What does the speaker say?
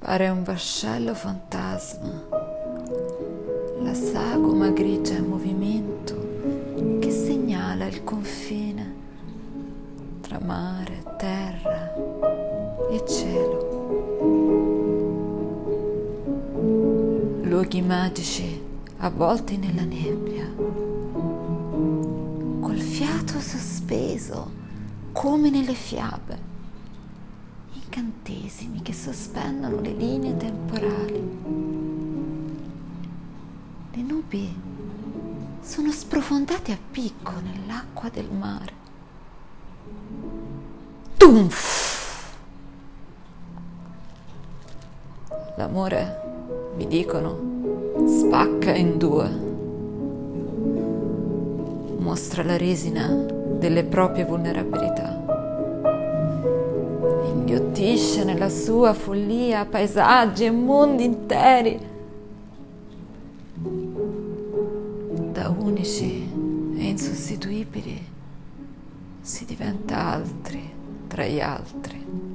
Pare un vascello fantasma. La sagoma grigia in movimento che segnala il confine tra mare, terra e cielo. Luoghi magici avvolti nella nebbia, col fiato sospeso come nelle fiabe, incantesimi che sospendono le linee temporali. Le nubi sono sprofondate a picco nell'acqua del mare. Tumf! L'amore, mi dicono, spacca in due. Mostra la resina delle proprie vulnerabilità. Inghiottisce nella sua follia paesaggi e mondi interi. Da unici e insostituibili si diventa altri tra gli altri.